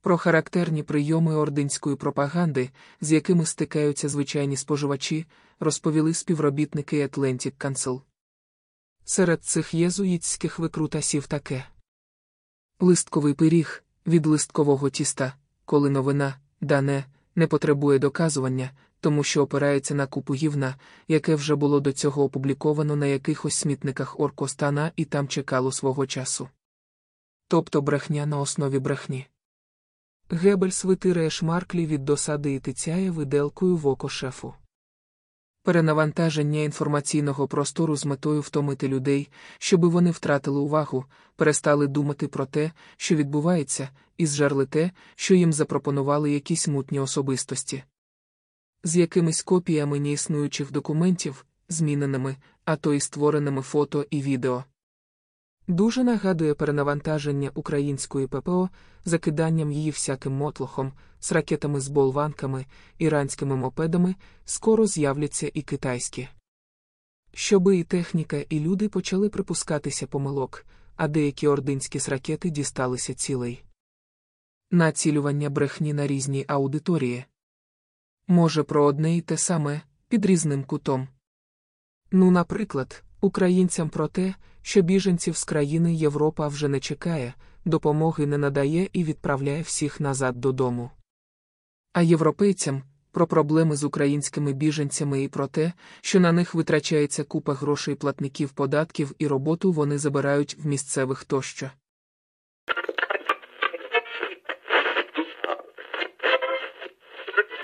Про характерні прийоми ординської пропаганди, з якими стикаються звичайні споживачі, розповіли співробітники Atlantic Council. Серед цих єзуїтських викрутасів таке. Листковий пиріг від листкового тіста, коли новина, дане, не потребує доказування, тому що опирається на купу гівна, яке вже було до цього опубліковано на якихось смітниках Оркостана і там чекало свого часу. Тобто брехня на основі брехні. Гебельс витирає шмарклі від досади і тицяє виделкою в око шефу. Перенавантаження інформаційного простору з метою втомити людей, щоби вони втратили увагу, перестали думати про те, що відбувається, і зжерли те, що їм запропонували якісь мутні особистості. З якимись копіями неіснуючих документів, зміненими, а то й створеними фото і відео. Дуже нагадує перенавантаження української ППО закиданням її всяким мотлохом, з ракетами з болванками, іранськими мопедами, скоро з'являться і китайські. Щоби і техніка, і люди почали припускатися помилок, а деякі ординські з ракети дісталися цілей. Націлювання брехні на різні аудиторії. Може, про одне і те саме, під різним кутом. Ну, наприклад, українцям про те, що біженців з країни Європа вже не чекає, допомоги не надає і відправляє всіх назад додому. А європейцям про проблеми з українськими біженцями і про те, що на них витрачається купа грошей платників податків і роботу вони забирають в місцевих тощо.